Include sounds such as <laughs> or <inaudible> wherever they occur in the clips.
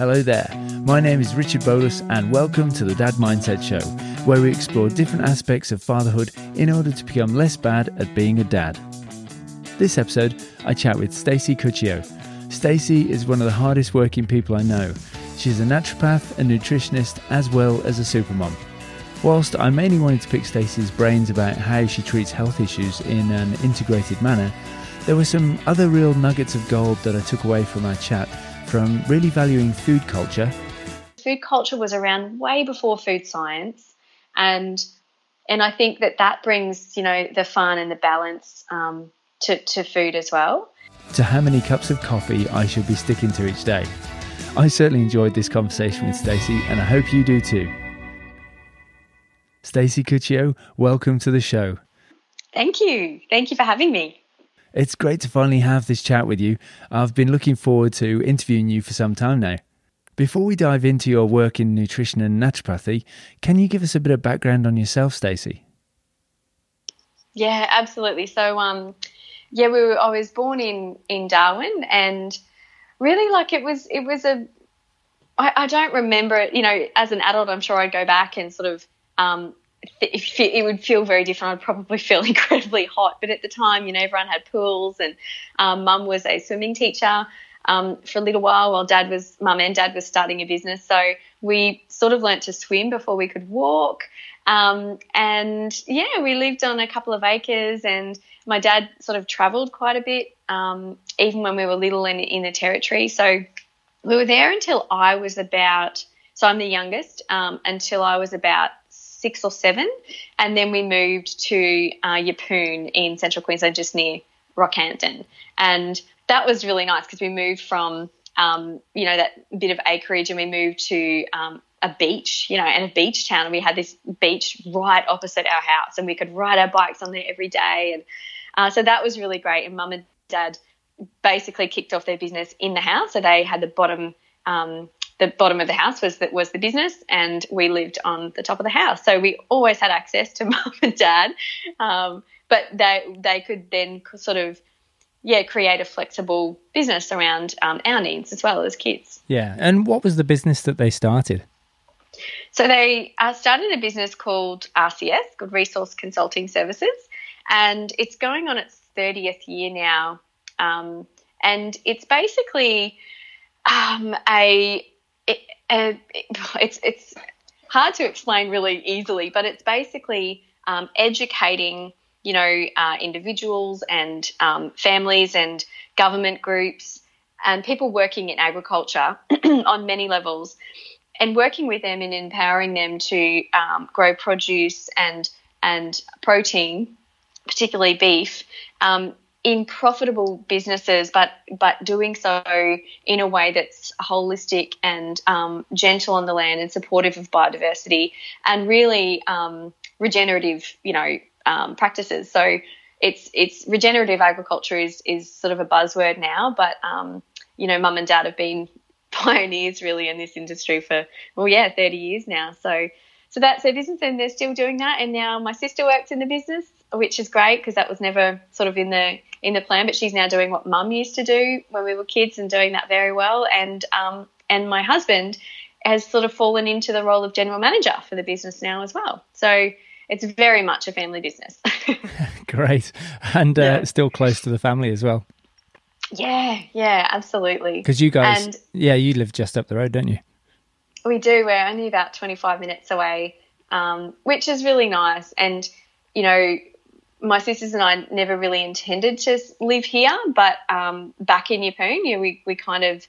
Hello there. My name is Richard Bolus, and welcome to the Dad Mindset Show, where we explore different aspects of fatherhood in order to become less bad at being a dad. This episode, I chat with Stacey Curcio. Stacey is one of the hardest working people I know. She's a naturopath, a nutritionist, as well as a supermom. Whilst I mainly wanted to pick Stacey's brains about how she treats health issues in an integrated manner, there were some other real nuggets of gold that I took away from our chat from really valuing food culture. Food culture was around way before food science, and and I think that that brings you know the fun and the balance um, to to food as well. To how many cups of coffee I should be sticking to each day. I certainly enjoyed this conversation with Stacey, and I hope you do too. Stacey Curcio, welcome to the show. Thank you. Thank you for having me. It's great to finally have this chat with you. I've been looking forward to interviewing you for some time now. Before we dive into your work in nutrition and naturopathy, can you give us a bit of background on yourself, Stacey? Yeah, absolutely. So, um, yeah, we were. I was born in in Darwin, and really, like it was. It was a. I, I don't remember it. You know, as an adult, I'm sure I'd go back and sort of um, it would feel very different. I'd probably <laughs> feel incredibly hot. But at the time, you know, everyone had pools, and um, mum was a swimming teacher um, for a little while while dad was, mum and dad was starting a business. So we sort of learnt to swim before we could walk. Um, and yeah, we lived on a couple of acres, and my dad sort of travelled quite a bit, um, even when we were little in, in the territory. So we were there until I was about, so I'm the youngest, um, until I was about six or seven, and then we moved to uh, Yeppoon in central Queensland, just near Rockhampton, and that was really nice because we moved from um, you know that bit of acreage and we moved to um, a beach, you know, and a beach town, and we had this beach right opposite our house, and we could ride our bikes on there every day, and uh, so that was really great. And mum and dad basically kicked off their business in the house, so they had the bottom um, the bottom of the house was that was the business, and we lived on the top of the house. So we always had access to <laughs> mum and dad, um, but they they could then sort of yeah create a flexible business around um, our needs as well as kids. Yeah, and what was the business that they started? So they uh, started a business called RCS, called Resource Consulting Services, and it's going on its 30th year now. Um, and it's basically um, a it, uh, <laughs> it's it's hard to explain really easily, but it's basically um, educating you know uh, individuals and um, families and government groups and people working in agriculture <clears throat> on many levels and working with them and empowering them to um, grow produce and and protein, particularly beef, um, in profitable businesses, but but doing so in a way that's holistic and um, gentle on the land and supportive of biodiversity and really um, regenerative, you know, um, practices. So it's it's regenerative agriculture is is sort of a buzzword now, but um, you know, mum and dad have been <laughs> pioneers really in this industry for well, yeah, thirty years now. So so that's their business, and they're still doing that. And now my sister works in the business, which is great because that was never sort of in the in the plan. But she's now doing what mum used to do when we were kids and doing that very well. And um, and my husband has sort of fallen into the role of general manager for the business now as well. So it's very much a family business. <laughs> <laughs> Great, and uh, yeah. still close to the family as well. Yeah, yeah, absolutely. Because you guys, and yeah, you live just up the road, don't you? We do. We're only about 25 minutes away, um, which is really nice. And, you know, my sisters and I never really intended to live here, but um, back in Yeppoon, you know, we, we kind of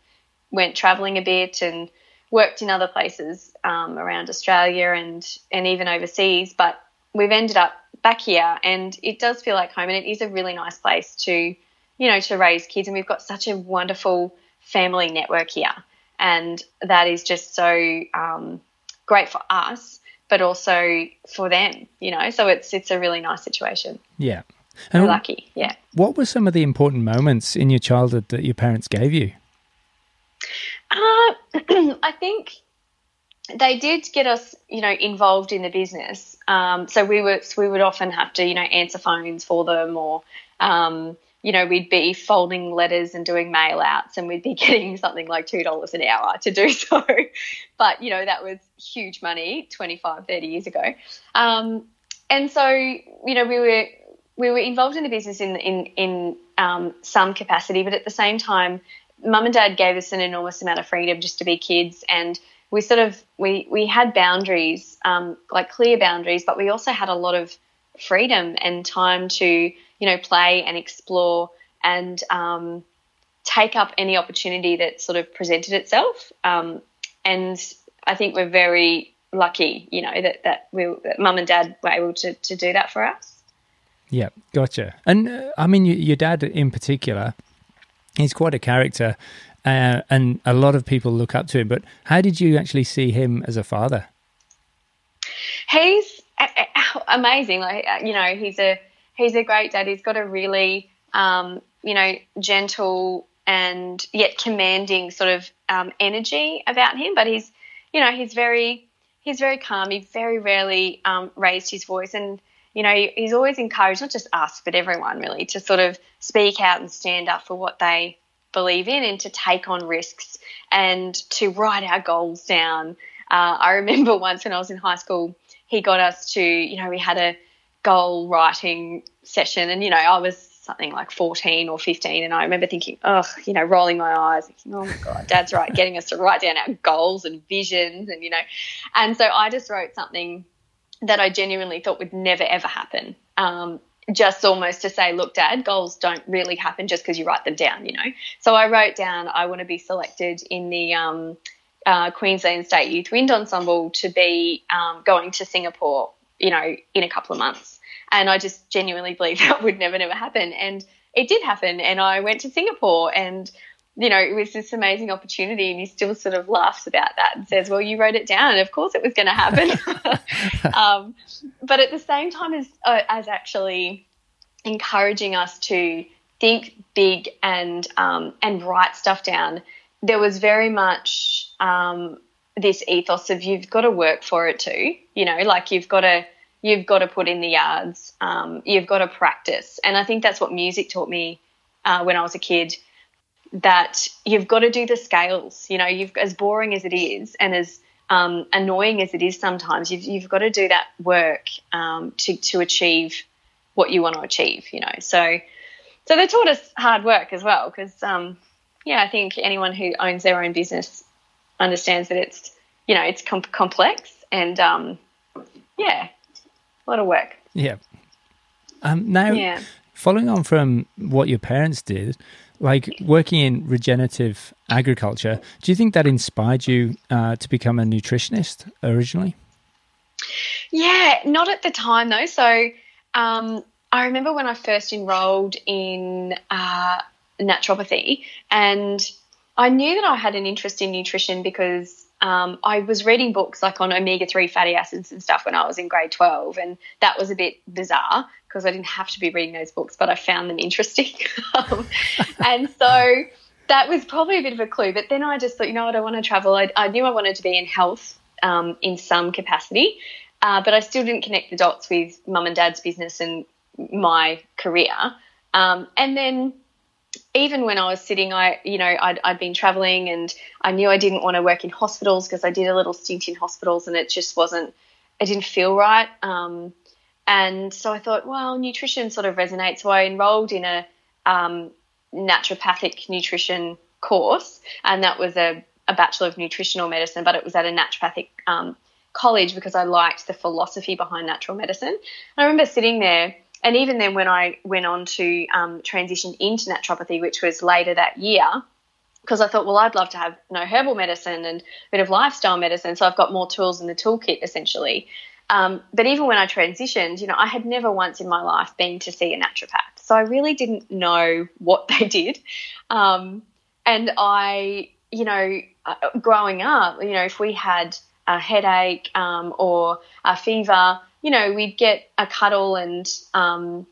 went travelling a bit and worked in other places um, around Australia and, and even overseas. But we've ended up back here, and it does feel like home, and it is a really nice place to, you know, to raise kids. And we've got such a wonderful family network here, and that is just so um, great for us but also for them, you know. So it's it's a really nice situation. Yeah. And We're lucky, yeah. What were some of the important moments in your childhood that your parents gave you? Uh, <clears throat> I think they did get us, you know, involved in the business. Um, so we were, we would often have to, you know, answer phones for them, or um, you know, we'd be folding letters and doing mail outs and we'd be <laughs> getting something like $2 an hour to do so. <laughs> but, you know, that was huge money 25, 30 years ago. Um, and so, you know, we were, we were involved in the business in, in, in um, some capacity, but at the same time, mum and dad gave us an enormous amount of freedom just to be kids and we sort of we we had boundaries um, like clear boundaries but we also had a lot of freedom and time to you know play and explore and um, take up any opportunity that sort of presented itself. Um, and I think we're very lucky, you know, that that we that mum and dad were able to to do that for us. Yeah, gotcha. And uh, I mean, your dad in particular, he's quite a character. Uh, and a lot of people look up to him. But how did you actually see him as a father? He's <laughs> amazing. Like uh, you know, he's a he's a great dad. He's got a really um, you know gentle and yet commanding sort of um, energy about him. But he's you know he's very he's very calm. He very rarely um, raised his voice and. You know, he's always encouraged not just us, but everyone really to sort of speak out and stand up for what they believe in and to take on risks and to write our goals down. Uh, I remember <laughs> once when I was in high school, he got us to, you know, we had a goal writing session, and you know, I was something like 14 or 15, and I remember thinking, oh, you know, rolling my eyes, thinking, oh my god, Dad's right, getting us to write down our goals and visions, and you know, and so I just wrote something that I genuinely thought would never ever happen. Um, just almost to say, look, Dad, goals don't really happen just because you write them down, you know. So I wrote down I want to be selected in the um, uh, Queensland State Youth Wind Ensemble to be um, going to Singapore, you know, in a couple of months. And I just genuinely believe <laughs> that would never, never happen. And it did happen. And I went to Singapore and, you know, it was this amazing opportunity. And he still sort of laughs about that and says, well, you wrote it down. And of course it was going to happen. <laughs> um, but at the same time as, uh, as actually encouraging us to think big and, um, and write stuff down – there was very much um, this ethos of you've got to work for it too. You know, like you've got to you've got to put in the yards. Um, you've got to practice, and I think that's what music taught me uh, when I was a kid. That you've got to do the scales. You know, you've as boring as it is, and as um, annoying as it is sometimes, you've you've got to do that work um, to to achieve what you want to achieve. You know, so so they taught us hard work as well because um, yeah, I think anyone who owns their own business understands that it's you know it's com- complex and um, yeah, a lot of work. Yeah. Um, now, yeah. following on from what your parents did, like working in regenerative agriculture, do you think that inspired you uh, to become a nutritionist originally? Yeah, not at the time though. So um, I remember when I first enrolled in uh, naturopathy, and I knew that I had an interest in nutrition because um, I was reading books like on omega 3 fatty acids and stuff when I was in grade 12, and that was a bit bizarre because I didn't have to be reading those books, but I found them interesting. um, <laughs> and so that was probably a bit of a clue. But then I just thought, you know what, I want to travel. I, I knew I wanted to be in health um, in some capacity, uh, but I still didn't connect the dots with mum and dad's business and my career. Um, and then even when I was sitting, I, you know, I'd, I'd been traveling and I knew I didn't want to work in hospitals because I did a little stint in hospitals and it just wasn't, it didn't feel right. Um, and so I thought, well, nutrition sort of resonates. So I enrolled in a um, naturopathic nutrition course, and that was a, a, Bachelor of Nutritional Medicine, but it was at a naturopathic um, college because I liked the philosophy behind natural medicine. And I remember sitting there and even then, when I went on to um, transition into naturopathy, which was later that year, because I thought, well, I'd love to have you know, herbal medicine and a bit of lifestyle medicine, so I've got more tools in the toolkit essentially. Um, but even when I transitioned, you know, I had never once in my life been to see a naturopath, so I really didn't know what they did. Um, and I, you know, uh, growing up, you know, if we had a headache um, or a fever, you know, we'd get a cuddle and, um,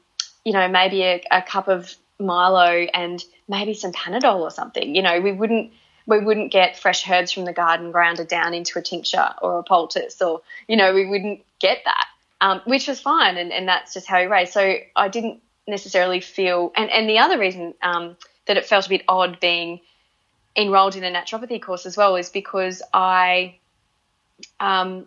you know, maybe a, a cup of Milo and maybe some Panadol or something. You know, we wouldn't we wouldn't get fresh herbs from the garden grounded down into a tincture or a poultice, or you know, we wouldn't get that, um, which was fine, and, and that's just how we raised. So I didn't necessarily feel, and, and the other reason um, that it felt a bit odd being enrolled in a naturopathy course as well is because I, um,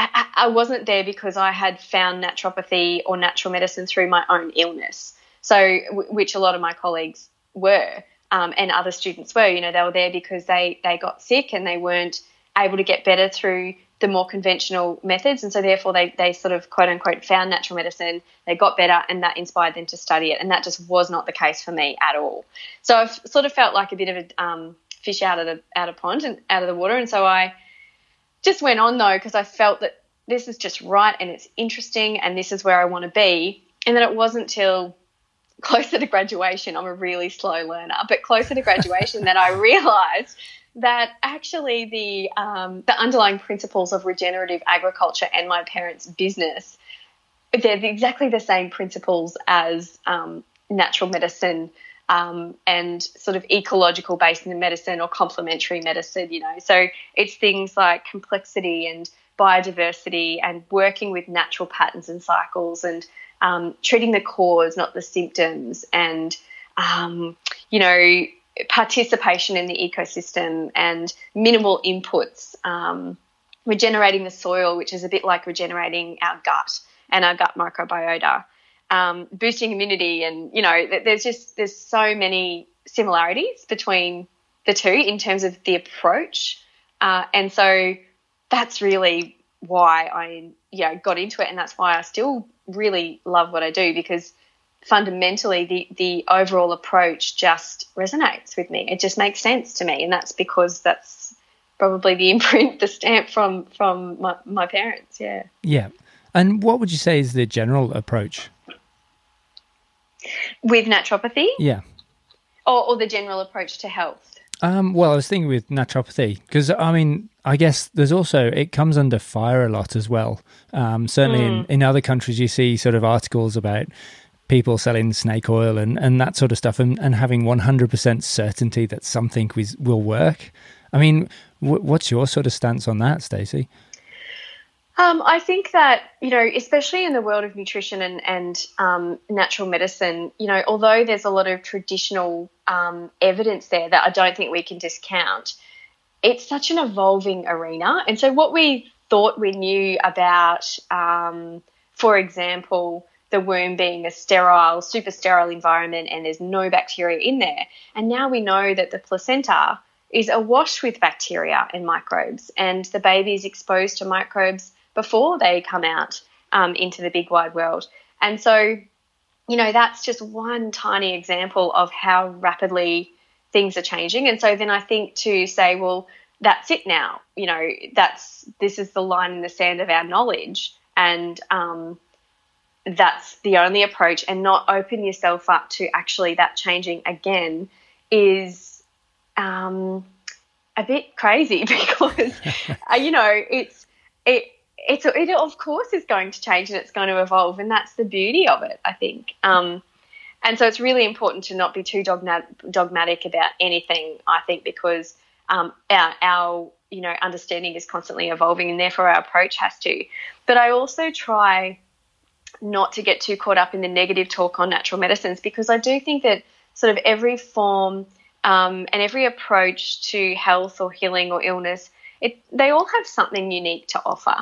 I, I wasn't there because I had found naturopathy or natural medicine through my own illness. So, which a lot of my colleagues were, um, and other students were. You know, they were there because they they got sick and they weren't able to get better through the more conventional methods. And so, therefore, they, they sort of quote unquote found natural medicine, they got better, and that inspired them to study it. And that just was not the case for me at all. So, I've sort of felt like a bit of a um, fish out of the out of pond and out of the water. And so, I just went on though because I felt that this is just right and it's interesting and this is where I want to be. And then it wasn't till <laughs> closer to graduation, I'm a really slow learner, but closer to graduation that I <laughs> realized that actually the um, the underlying principles of regenerative agriculture and my parents' business they're exactly the same principles as um, natural medicine um, and sort of ecological based in medicine or complementary medicine. You know, so it's things like complexity and biodiversity and working with natural patterns and cycles and um, treating the cause, not the symptoms, and um, you know participation in the ecosystem and minimal inputs, um, regenerating the soil, which is a bit like regenerating our gut and our gut microbiota, um, boosting immunity, and you know, there's just there's so many similarities between the two in terms of the approach, uh, and so that's really why I yeah got into it, and that's why I still really love what I do because fundamentally the the overall approach just resonates with me. It just makes sense to me, and that's because that's probably the <laughs> imprint, the stamp from from my, my parents. Yeah. Yeah. And what would you say is the general approach with naturopathy? Yeah. Or, or the general approach to health. Um, well, I was thinking with naturopathy because I mean, I guess there's also it comes under fire a lot as well. Um, certainly mm. in, in other countries, you see sort of articles about people selling snake oil and, and that sort of stuff and, and having 100% certainty that something will work. I mean, w- what's your sort of stance on that, Stacey? Um, I think that, you know, especially in the world of nutrition and, and um, natural medicine, you know, although there's a lot of traditional um, evidence there that I don't think we can discount, it's such an evolving arena. And so, what we thought we knew about, um, for example, the womb being a sterile, super sterile environment and there's no bacteria in there. And now we know that the placenta is awash with bacteria and microbes, and the baby is exposed to microbes before they come out um, into the big wide world. And so, you know, that's just one tiny example of how rapidly things are changing. And so then I think to say, well, that's it now. You know, that's this is the line in the sand of our knowledge, and um, that's the only approach and not open yourself up to actually that changing again is um, a bit crazy <laughs> because <laughs> uh, you know it's it it's it of course is going to change and it's going to evolve and that's the beauty of it I think um, and so it's really important to not be too dogmatic, dogmatic about anything I think because um, our, our you know understanding is constantly evolving and therefore our approach has to but I also try not to get too caught up in the negative talk on natural medicines because I do think that sort of every form um, and every approach to health or healing or illness, it, they all have something unique to offer.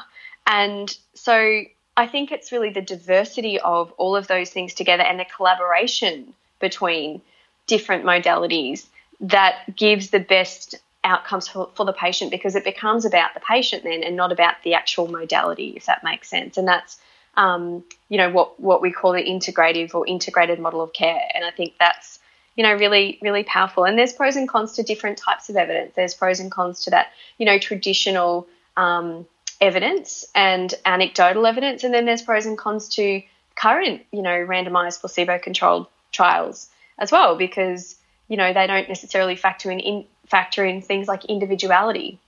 And so I think it's really the diversity of all of those things together and the collaboration between different modalities that gives the best outcomes for, for the patient because it becomes about the patient then and not about the actual modality, if that makes sense. And that's um, you know, what, what we call the integrative or integrated model of care. And I think that's, you know, really, really powerful. And there's pros and cons to different types of evidence. There's pros and cons to that, you know, traditional um, evidence and anecdotal evidence. And then there's pros and cons to current, you know, randomized placebo controlled trials as well, because, you know, they don't necessarily factor in, in factor in things like individuality.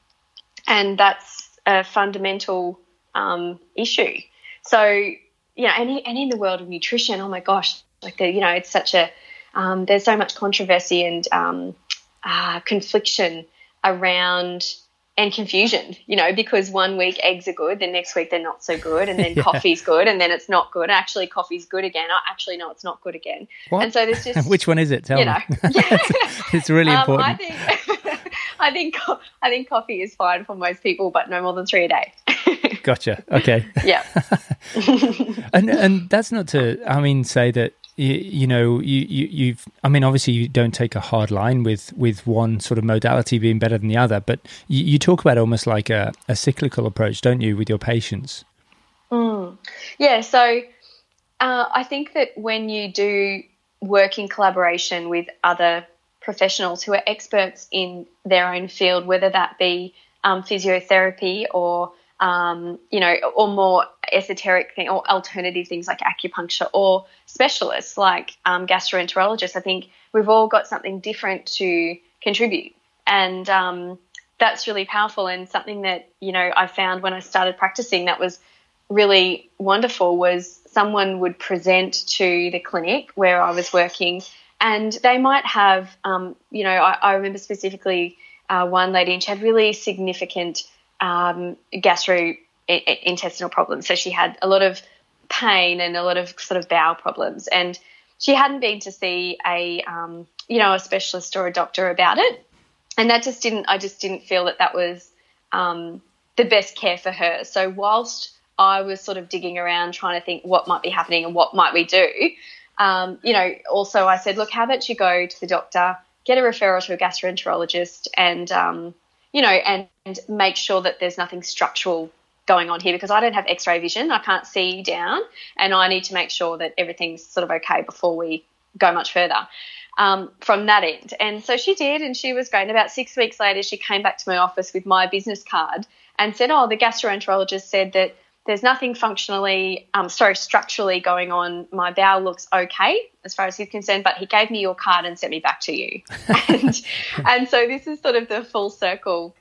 And that's a fundamental um, issue. So, you know, and, and in the world of nutrition, oh my gosh, like the, you know, it's such a, um, there's so much controversy and um, uh, confliction around and confusion, you know, because one week eggs are good, then next week they're not so good, and then <laughs> yeah. coffee's good, and then it's not good. Actually, coffee's good again. Oh, actually, no, it's not good again. What? And so there's just <laughs> which one is it? Tell you me. Know. <laughs> it's really important. Um, I think I think I think coffee is fine for most people, but no more than three a day. gotcha. Okay. Yeah. and and that's not to I mean say that you, you know you, you you've i mean obviously you don't take a hard line with with one sort of modality being better than the other but you, you talk about almost like a, a cyclical approach don't you with your patients mm. yeah so uh, i think that when you do work in collaboration with other professionals who are experts in their own field whether that be um, physiotherapy or um, you know, or more esoteric thing or alternative things like acupuncture or specialists like um, gastroenterologists. I think we've all got something different to contribute, and um, that's really powerful and something that you know I found when I started practicing that was really wonderful was someone would present to the clinic where I was working, and they might have, um, you know, I, I remember specifically uh, one lady and she had really significant um, gastrointestinal problems. So she had a lot of pain and a lot of sort of bowel problems, and she hadn't been to see a um, you know a specialist or a doctor about it, and that just didn't. I just didn't feel that that was um, the best care for her. So whilst I was sort of digging around trying to think what might be happening and what might we do, um, you know, also I said, look, how about you go to the doctor, get a referral to a gastroenterologist, and um, you know, and, and make sure that there's nothing structural going on here because I don't have x ray vision. I can't see down, and I need to make sure that everything's sort of okay before we go much further um, from that end. And so she did, and she was great. And about six weeks later, she came back to my office with my business card and said, Oh, the gastroenterologist said that there's nothing functionally, um, sorry, structurally going on. My bowel looks okay as far as he's concerned, but he gave me your card and sent me back to you. <laughs> and, and so this is sort of the full circle.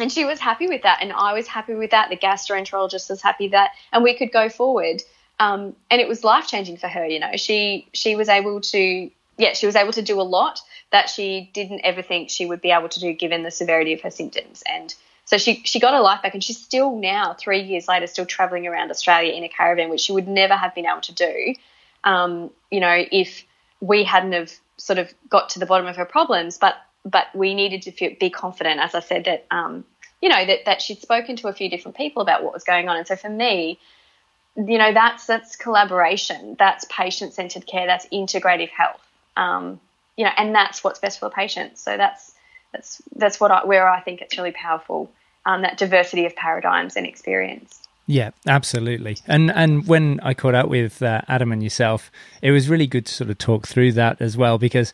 And she was happy with that, and I was happy with that. The gastroenterologist was happy with that, and we could go forward. Um, and it was life changing for her. You know, she she was able to yeah she was able to do a lot that she didn't ever think she would be able to do given the severity of her symptoms and so she she got her life back, and she's still now three years later still traveling around Australia in a caravan, which she would never have been able to do, um, you know, if we hadn't have sort of got to the bottom of her problems. But but we needed to feel, be confident, as I said, that um, you know that that she'd spoken to a few different people about what was going on, and so for me. You know that's that's collaboration, that's patient centered care, that's integrative health. Um, you know, and that's what's best for the patient. So that's that's that's what I, where I think it's really powerful um, that diversity of paradigms and experience. Yeah, absolutely. And and when I caught up with uh, Adam and yourself, it was really good to sort of talk through that as well because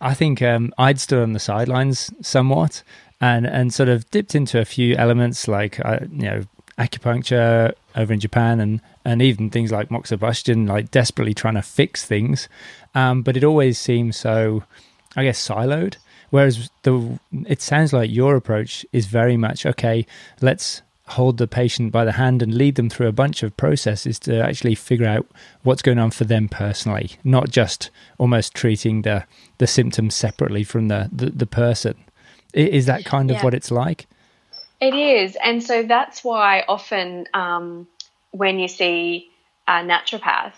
I think um, I'd stood on the sidelines somewhat and and sort of dipped into a few elements like uh, you know acupuncture over in Japan and and even things like moxibustion, like desperately trying to fix things, um, but it always seems so, I guess, siloed. Whereas the it sounds like your approach is very much okay. Let's hold the patient by the hand and lead them through a bunch of processes to actually figure out what's going on for them personally, not just almost treating the the symptoms separately from the the, the person. Is that kind of yeah. what it's like? It is, and so that's why often um, when you see a naturopath,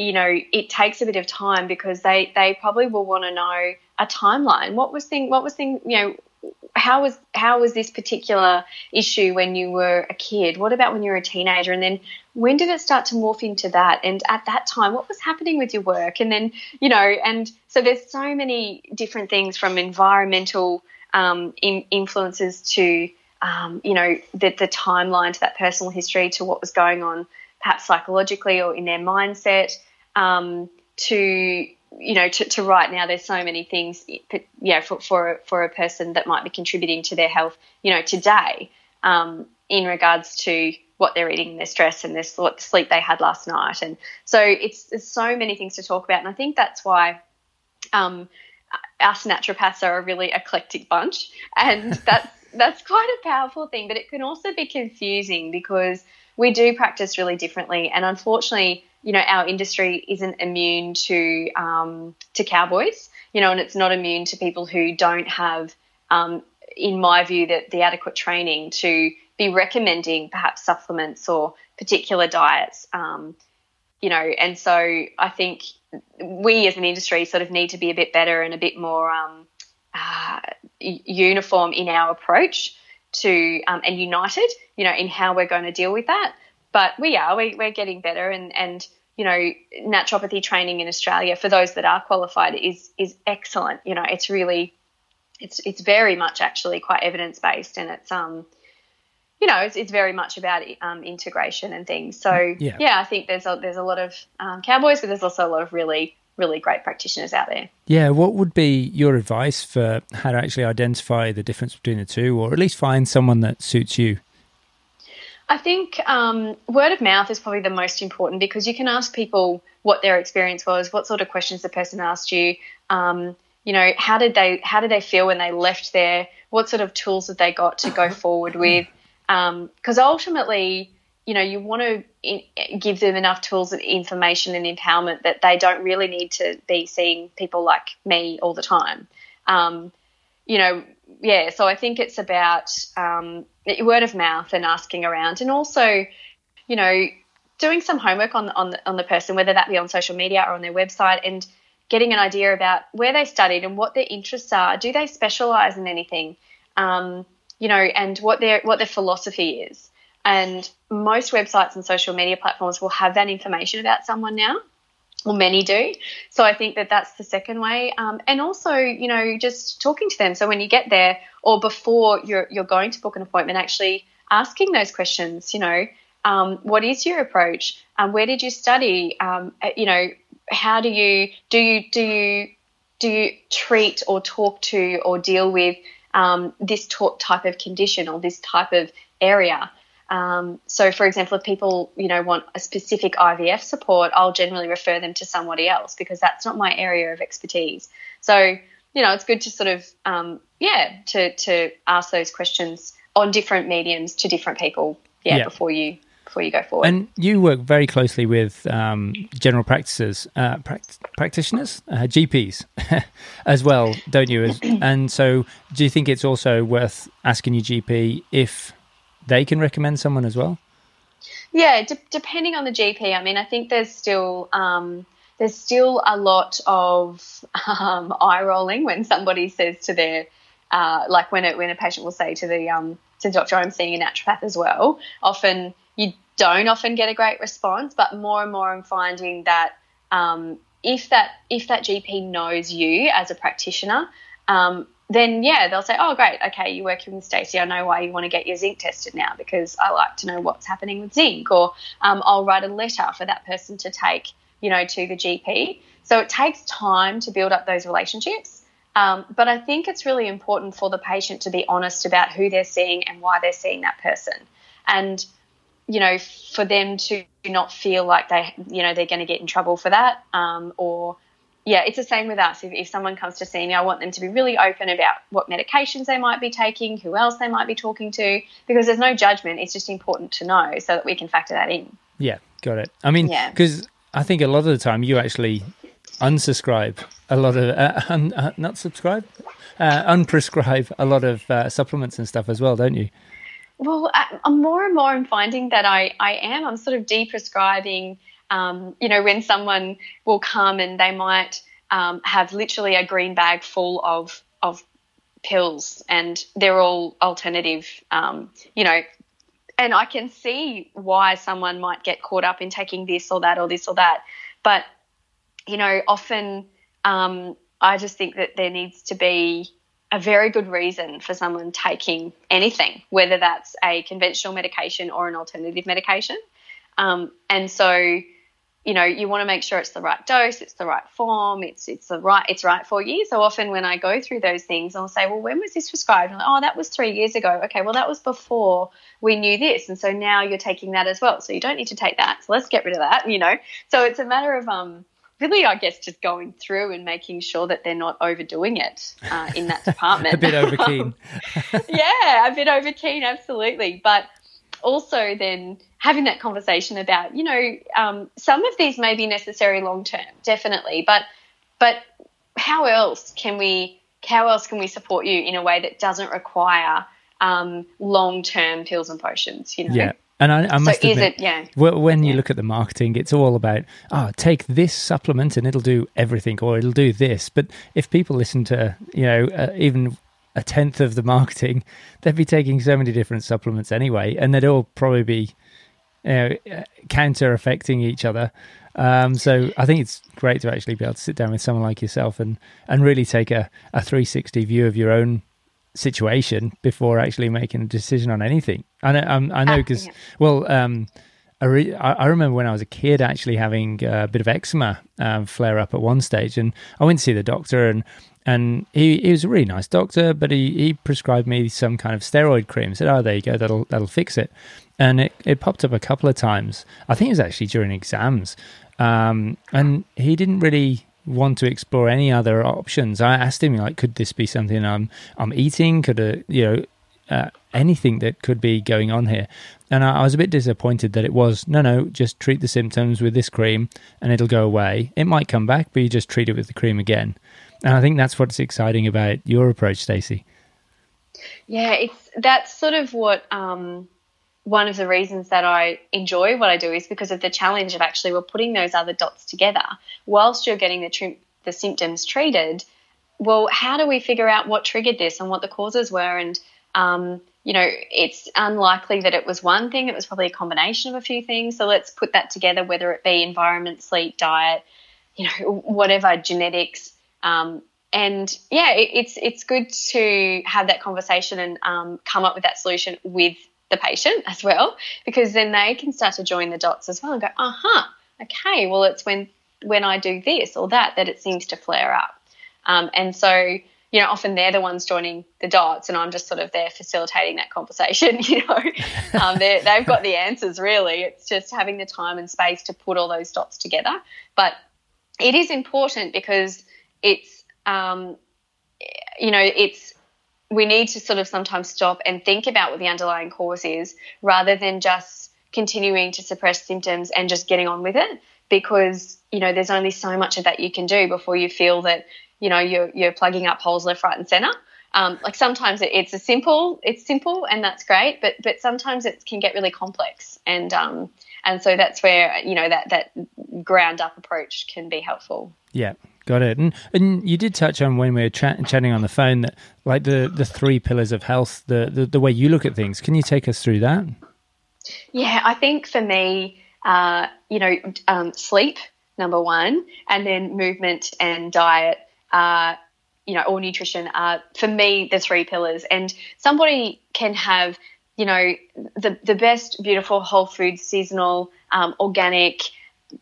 you know, it takes a bit of time because they they probably will want to know a timeline. What was thing? What was thing? You know, how was how was this particular issue when you were a kid? What about when you were a teenager? And then when did it start to morph into that? And at that time, what was happening with your work? And then you know, and so there's so many different things from environmental um, in, influences to um, you know the, the timeline to that personal history to what was going on perhaps psychologically or in their mindset um, to you know, to, to right now, there's so many things, yeah, for, for, for a person that might be contributing to their health, you know, today um, in regards to what they're eating, their stress, and this what sleep they had last night. And so it's there's so many things to talk about. And I think that's why um, us naturopaths are a really eclectic bunch. And <laughs> that's, that's quite a powerful thing, but it can also be confusing because we do practice really differently. And unfortunately, you know, our industry isn't immune to um, to cowboys, you know, and it's not immune to people who don't have, um, in my view, that the adequate training to be recommending perhaps supplements or particular diets. Um, you know, and so I think we as an industry sort of need to be a bit better and a bit more um, uh, uniform in our approach to um, and united, you know, in how we're going to deal with that. But we are, we, we're getting better, and and you know, naturopathy training in Australia for those that are qualified is is excellent. You know, it's really, it's it's very much actually quite evidence based, and it's um, you know, it's, it's very much about um, integration and things. So yeah. yeah, I think there's a there's a lot of um, cowboys, but there's also a lot of really really great practitioners out there. Yeah, what would be your advice for how to actually identify the difference between the two, or at least find someone that suits you? I think um, word of mouth is probably the most important because you can ask people what their experience was, what sort of questions the person asked you. Um, you know, how did they how did they feel when they left there? What sort of tools have they got to go <laughs> forward with? Because um, ultimately, you know, you want to give them enough tools and information and empowerment that they don't really need to be seeing people like me all the time. Um, you know, yeah, so I think it's about um, word of mouth and asking around, and also, you know, doing some homework on on the, on the person, whether that be on social media or on their website, and getting an idea about where they studied and what their interests are. Do they specialize in anything? Um, you know, and what their what their philosophy is. And most websites and social media platforms will have that information about someone now, or many do. So I think that that's the second way. Um, and also, you know, just talking to them. So when you get there or before you're, you're going to book an appointment, actually asking those questions, you know, um, what is your approach? Um, where did you study? Um, uh, you know, how do you do you do you do you treat or talk to or deal with um, this type of condition or this type of area? Um, so, for example, if people you know want a specific IVF support, I'll generally refer them to somebody else because that's not my area of expertise. So, you know, it's good to sort of um, yeah to to ask those questions on different mediums to different people. Yeah, yeah. before you before you go forward. And you work very closely with um, general practices, uh, practitioners, uh, GPs <laughs> as well, don't you? <clears throat> and so, do you think it's also worth asking your GP if they can recommend someone as well? Yeah, de- depending on the GP. I mean, I think there's still um, there's still a lot of um, eye rolling when somebody says to their uh, like when it, when a patient will say to the um, to the doctor, "I'm seeing a naturopath as well." Often you don't often get a great response, but more and more I'm finding that um, if that if that GP knows you as a practitioner, um, then yeah, they'll say, "Oh, great, okay, you're working with Stacey. I know why you want to get your zinc tested now because I like to know what's happening with zinc." Or um, I'll write a letter for that person to take, you know, to the GP. So it takes time to build up those relationships. Um, but I think it's really important for the patient to be honest about who they're seeing and why they're seeing that person, and you know, for them to not feel like they, you know, they're going to get in trouble for that, um, or yeah, it's the same with us. If, if someone comes to see me, I want them to be really open about what medications they might be taking, who else they might be talking to, because there's no judgment. It's just important to know so that we can factor that in. Yeah, got it. I mean, because yeah. I think a lot of the time you actually unsubscribe a lot of, uh, un, uh, not subscribe, uh, unprescribe a lot of uh, supplements and stuff as well, don't you? Well, I'm more and more I'm finding that I, I am. I'm sort of deprescribing um, you know, when someone will come and they might um, have literally a green bag full of of pills, and they're all alternative, um, you know, and I can see why someone might get caught up in taking this or that or this or that, but you know, often um, I just think that there needs to be a very good reason for someone taking anything, whether that's a conventional medication or an alternative medication. Um, and so you know, you want to make sure it's the right dose, it's the right form, it's it's the right it's right for you. So often when I go through those things, I'll say, well, when was this prescribed? Like, oh, that was three years ago. Okay, well, that was before we knew this, and so now you're taking that as well. So you don't need to take that. So let's get rid of that. You know, so it's a matter of um really, I guess, just going through and making sure that they're not overdoing it uh, in that <laughs> department. a bit overkeen. <laughs> yeah, a bit overkeen, absolutely. But also then having that conversation about, you know, um, some of these may be necessary long term, definitely, but but how else can we how else can we support you in a way that doesn't require um, long term pills and potions? You know. Yeah. And I, I must so admit, it, yeah. when you yeah. look at the marketing, it's all about, oh, take this supplement and it'll do everything, or it'll do this. But if people listen to, you know, uh, even a tenth of the marketing, they'd be taking so many different supplements anyway, and they'd all probably be, you know, counter affecting each other. Um, so I think it's great to actually be able to sit down with someone like yourself and, and really take a, a 360 view of your own situation before actually making a decision on anything. I know, um, I know, because ah, well, um, I, re- I, remember when I was a kid actually having a bit of eczema um, flare up at one stage, and I went to see the doctor, and and he, he was a really nice doctor, but he, he prescribed me some kind of steroid cream. Said, "Oh, there you go, that'll that'll fix it." And it, it popped up a couple of times. I think it was actually during exams, um, and he didn't really want to explore any other options. I asked him like, could this be something I'm I'm eating? Could a you know uh, anything that could be going on here? And I, I, was a bit disappointed that it was no, no, just treat the symptoms with this cream and it'll go away. It might come back, but you just treat it with the cream again. And I think that's what's exciting about your approach, Stacey. Yeah, it's that's sort of what um, one of the reasons that I enjoy what I do is because of the challenge of actually we're putting those other dots together whilst you're getting the the symptoms treated. Well, how do we figure out what triggered this and what the causes were? And um, you know, it's unlikely that it was one thing. It was probably a combination of a few things. So let's put that together, whether it be environment, sleep, diet, you know, whatever, genetics. Um, and yeah, it, it's it's good to have that conversation and um, come up with that solution with the patient <laughs> as well, because then they can start to join the dots as well and go, uh huh, okay, well, it's when when I do this or that that it seems to flare up. Um, and so, you know, often they're the ones joining the dots, and I'm just sort of there facilitating that conversation. <laughs> You know, um, they've got the answers really. It's just having the time and space to put all those dots together. But it is important because it's, um, you know, it's we need to sort of sometimes stop and think about what the underlying cause is rather than just continuing to suppress symptoms and just getting on with it because you know there's only so much of that you can do before you feel that you know you're you're plugging up holes left right and center. Um, like sometimes it, it's a simple it's simple and that's great but but sometimes it can get really complex and um and so that's where you know that that ground up approach can be helpful. Yeah Got it. And and you did touch on when we were chat, chatting on the phone that like the the three pillars of health, the, the the way you look at things. Can you take us through that? Yeah, I think for me, uh, you know, um, sleep number one, and then movement and diet. Uh, you know, or nutrition are for me the three pillars. And somebody can have, you know, the the best, beautiful, whole food, seasonal, um, organic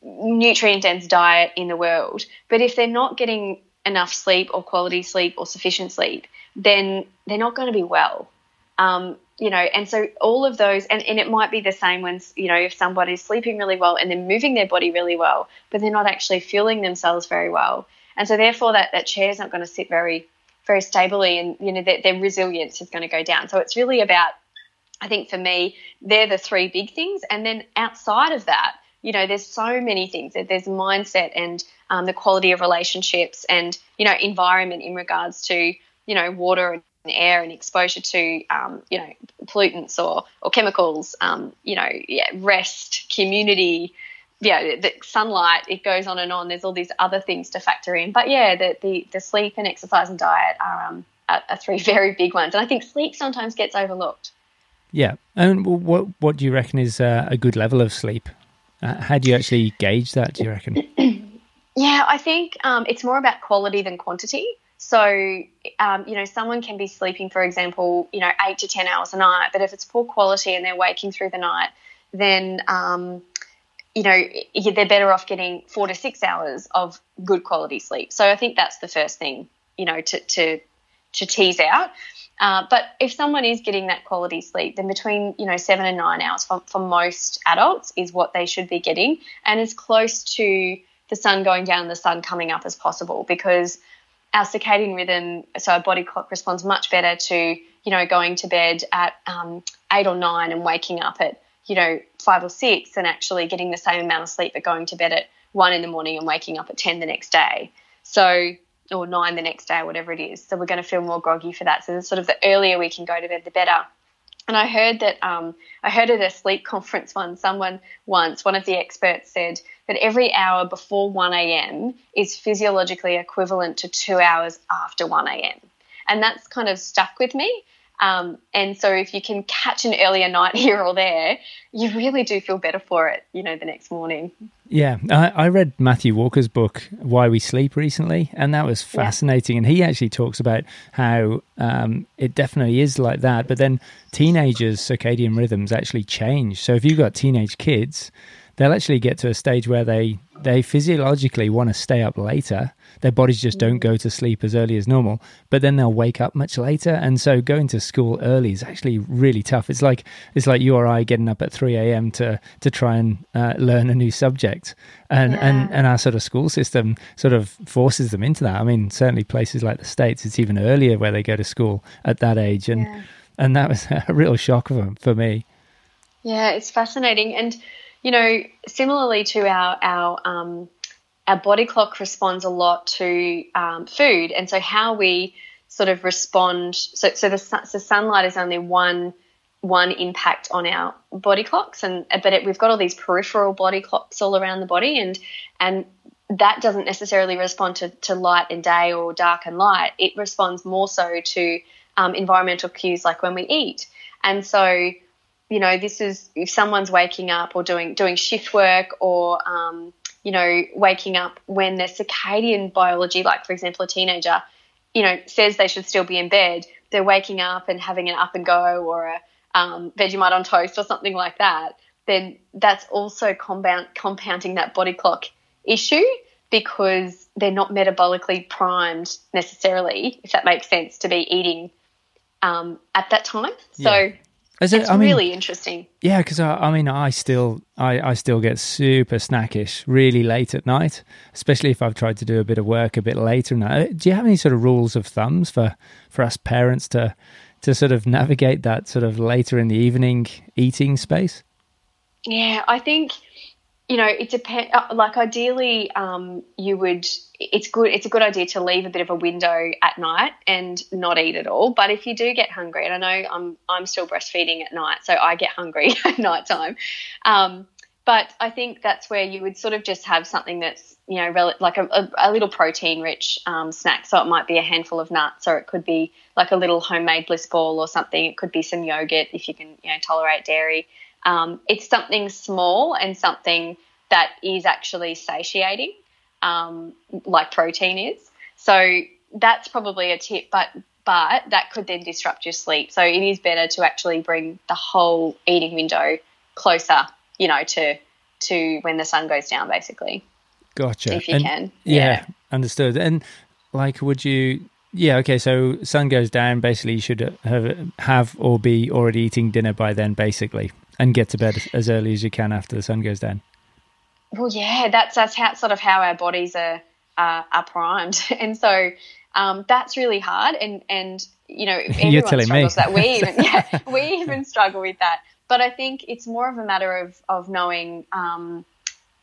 nutrient dense diet in the world. But if they're not getting enough sleep or quality sleep or sufficient sleep, then they're not going to be well. Um, you know, and so all of those, and, and it might be the same when, you know, if somebody's sleeping really well and they're moving their body really well, but they're not actually fueling themselves very well. And so therefore that, that chair is not going to sit very, very stably and, you know, their, their resilience is going to go down. So it's really about, I think for me, they're the three big things. And then outside of that, you know, there's so many things. There's mindset and um, the quality of relationships and, you know, environment in regards to, you know, water and air and exposure to, um, you know, pollutants or, or chemicals, um, you know, yeah, rest, community, yeah, the sunlight, it goes on and on. There's all these other things to factor in. But yeah, the, the, the sleep and exercise and diet are, um, are, are three <laughs> very big ones. And I think sleep sometimes gets overlooked. Yeah. And what, what do you reckon is uh, a good level of sleep? Uh, how do you actually gauge that, do you reckon? <clears throat> yeah, I think um, it's more about quality than quantity. So, um, you know, someone can be sleeping, for example, you know, eight to 10 hours a night, but if it's poor quality and they're waking through the night, then, um, you know, they're better off getting four to six hours of good quality sleep. So I think that's the first thing, you know, to, to, to tease out. Uh, but if someone is getting that quality sleep, then between you know seven and nine hours for, for most adults is what they should be getting, and as close to the sun going down and the sun coming up as possible, because our circadian rhythm, so our body clock responds much better to you know going to bed at um, eight or nine and waking up at you know five or six, and actually getting the same amount of sleep but going to bed at one in the morning and waking up at ten the next day. So or nine the next day, or whatever it is. So we're going to feel more groggy for that. So sort of the earlier we can go to bed, the better. And I heard that um, I heard at a sleep <laughs> conference once, someone once, one of the experts said that every hour before 1 a.m. is physiologically equivalent to two hours after 1 a.m. And that's kind of stuck with me. Um, and so if you can catch an earlier night <laughs> here or there, you really do feel better for it, you know, the next morning. Yeah, I, I read Matthew Walker's book, Why We Sleep, recently, and that was fascinating. Yeah. And he actually talks about how um, it definitely is like that. But then teenagers' circadian rhythms actually change. So if you've got teenage kids, they'll actually get to a stage where they they physiologically want to stay up later. Their bodies just don't go to sleep as early as normal, but then they'll wake up much later. And so going to school early is actually really tough. It's like it's like you or I getting up at three a.m. to to try and uh, learn a new subject, and yeah. and and our sort of school system sort of forces them into that. I mean, certainly places like the states, it's even earlier where they go to school at that age, and yeah. and that was <laughs> a real shock for for me. Yeah, it's fascinating and you know, similarly to our our um, our body clock responds a lot to um, food, and so how we sort of respond. So, so the, so sunlight is only one one impact on our body clocks, and but it, we've got all these peripheral body clocks all around the body, and and that doesn't necessarily respond to, to light and day or dark and light. It responds more so to um, environmental cues like when we eat, and so you know, this is if someone's waking up or doing doing shift work or um, you know, waking up when their circadian biology, like for example, a teenager, you know, says they should still be in bed, they're waking up and having an up and go or a um, Vegemite on toast or something like that, then that's also compound, compounding that body clock issue because they're not metabolically primed necessarily, if that makes sense, to be eating um, at that time. So yeah. Is it, it's I mean, really interesting. Yeah, because I, I, mean, I still, I, I still get super snackish really late at night, especially if I've tried to do a bit of work a bit later. Now, uh, do you have any sort of rules of thumbs for for us parents to to sort of navigate that sort of later in the evening eating space? Yeah, I think you know, it depends. Uh, like ideally, um, you would. It's good. It's a good idea to leave a bit of a window at night and not eat at all. But if you do get hungry, and I know I'm I'm still breastfeeding at night, so I get hungry <laughs> at night time. Um, but I think that's where you would sort of just have something that's you know rel- like a, a, a, little protein rich um, snack. So it might be a handful of nuts, or it could be like a little homemade bliss ball or something. It could be some yogurt if you can you know tolerate dairy. Um, it's something small and something that is actually satiating, um, like protein is. So that's probably a tip, but but that could then disrupt your sleep. So it is better to actually bring the whole eating window closer, you know, to to when the sun goes down, basically. Gotcha. If you and, can. Yeah, yeah, understood. And like, would you? Yeah, okay. So sun goes down. Basically, you should have have or be already eating dinner by then, basically, and get to bed as early as you can after the sun goes down. Well, yeah, that's that's how sort of how our bodies are uh, are primed, <laughs> and so um, that's really hard. And and you know, <laughs> everyone struggles me. that. We even <laughs> yeah, we even struggle with that. But I think it's more of a matter of of knowing. Um,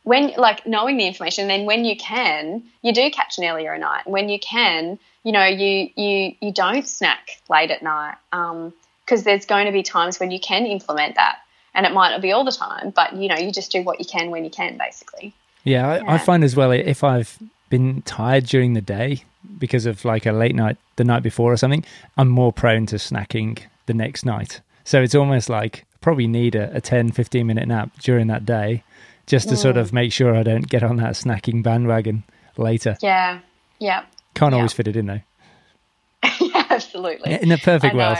when like knowing the information then when you can you do catch an earlier night when you can you know you you you don't snack late at night because um, there's going to be times when you can implement that and it might not be all the time, but you know, you just do what you can when you can, basically. Yeah, I, yeah. I find as well if I've been tired during the day because of like a late night the night before or something, I'm more prone to snacking the next night. So it's almost like probably need a, a 10, 15 minute nap during that day just to mm. sort of make sure I don't get on that snacking bandwagon later. Yeah. Yeah. Can't yeah. always fit it in though. <laughs> yeah, absolutely. In a perfect world.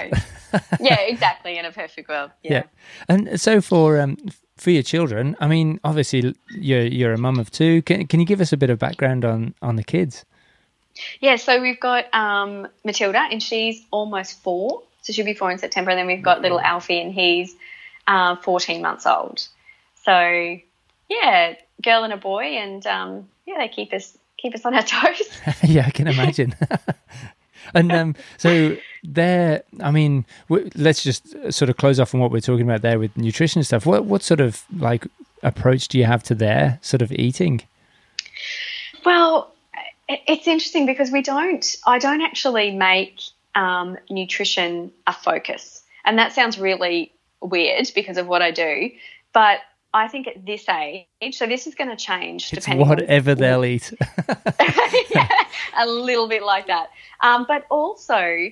yeah, exactly. In a perfect world. Yeah. yeah. And so for um, for your children, I mean, obviously you're you're a mum of two. Can can you give us a bit of background on on the kids? Yeah, so we've got um, Matilda, and she's almost four, so she'll be four in September. And then we've got little Alfie, and he's uh, 14 months old. So yeah, girl and a boy, and um, yeah, they keep us keep us on our <laughs> toes. <laughs> yeah, I can imagine. <laughs> and um, so there, I mean, w- let's just sort of close off on what we're talking about there with nutrition stuff. What what sort of like approach do you have to their sort of eating? Well, it's interesting because we don't. I don't actually make um, nutrition a focus, and that sounds really weird because of what I do. But I think at this age, so this is going to change. It's whatever on, they'll eat. <laughs> yeah, a little bit like that. Um, but also,